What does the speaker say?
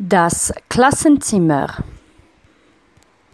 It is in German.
Das Klassenzimmer.